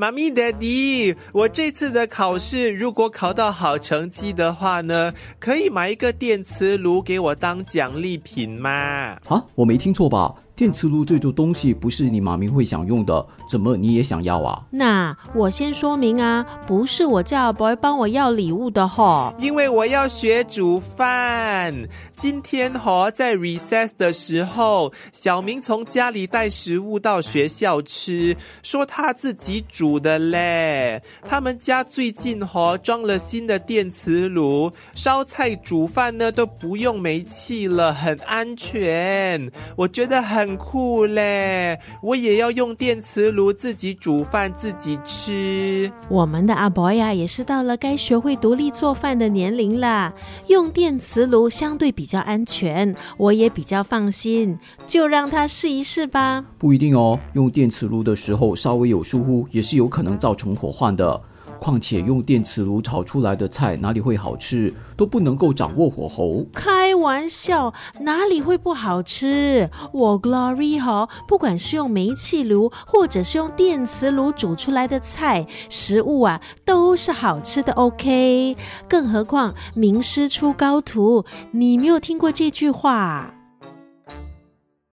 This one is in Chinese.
妈咪、爹地我这次的考试如果考到好成绩的话呢，可以买一个电磁炉给我当奖励品吗？啊，我没听错吧？电磁炉这种东西不是你妈咪会想用的，怎么你也想要啊？那我先说明啊，不是我叫 boy 帮我要礼物的吼，因为我要学煮饭。今天哈在 recess 的时候，小明从家里带食物到学校吃，说他自己煮的嘞。他们家最近哈装了新的电磁炉，烧菜煮饭呢都不用煤气了，很安全。我觉得很酷嘞，我也要用电磁炉自己煮饭自己吃。我们的阿 boy 呀，也是到了该学会独立做饭的年龄啦，用电磁炉相对。比较安全，我也比较放心，就让他试一试吧。不一定哦，用电磁炉的时候稍微有疏忽，也是有可能造成火患的。况且用电磁炉炒出来的菜哪里会好吃，都不能够掌握火候。开玩笑，哪里会不好吃？我 Glory 哈，不管是用煤气炉或者是用电磁炉煮出来的菜，食物啊都是好吃的。OK，更何况名师出高徒，你没有听过这句话？